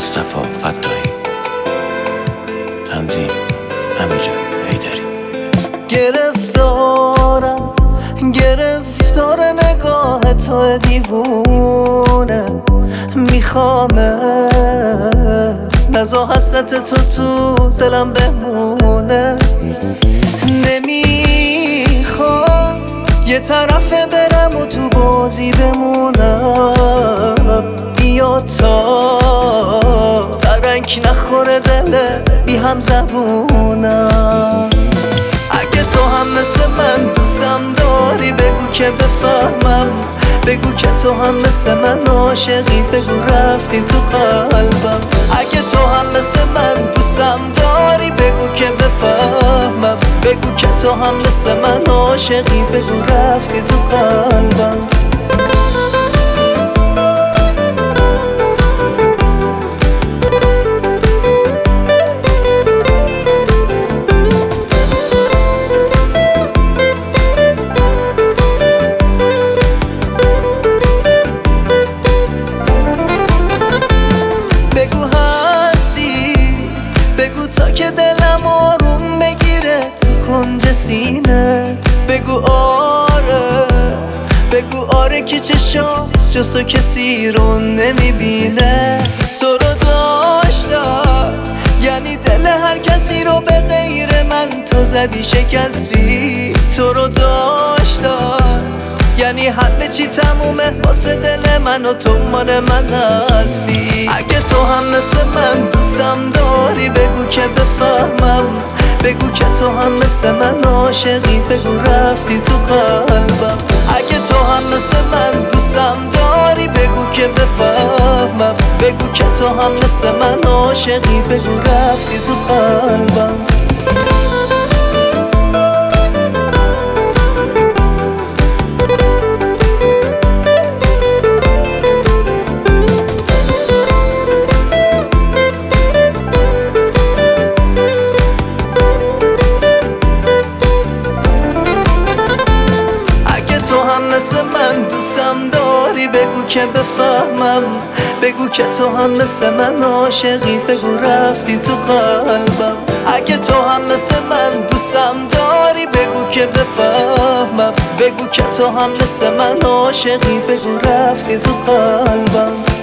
مصطفى فتایی تنظیم همینجا. هیدری گرفتارم گرفتار نگاه تو دیوونه. می‌خوام نزا حسرت تو تو دلم بمونه. نمی‌خوام یه طرف برم و تو بازی بمونم. بیا تا نخوره دل بی هم زبونم. اگه تو هم مثل من دوستم داری بگو که بفهمم. بگو که تو هم مثل من عاشقی بگو رفتی تو قلبم. اگه تو هم مثل من دوستم داری بگو که بفهمم. بگو که تو هم مثل من عاشقی بگو رفتی تو قلبم. کنج سینه. بگو آره. بگو آره که چشام جسو کسی رو نمی‌بینه. تو رو داشتم. یعنی دل هر کسی رو به غیر من تو زدی شکستی. تو رو داشتم. یعنی همه چی تمومه واسه دل من و تو مال من هستی. اگه تو هم مثل من دوستم داری بگو که بگو که تو هم مثل من عاشقی بگو رفتی تو قلبم. اگه تو هم مثل من دوستم داری بگو که بفهمم. بگو که تو هم مثل من عاشقی بگو رفتی تو قلبم. بگو که بفهمم بگو که تو هم مثل من عاشقی بگو رفتی تو قلبم. اگه تو هم مثل من دوستم داری بگو که بفهمم. بگو که تو هم مثل من عاشقی بگو رفتی تو قلبم.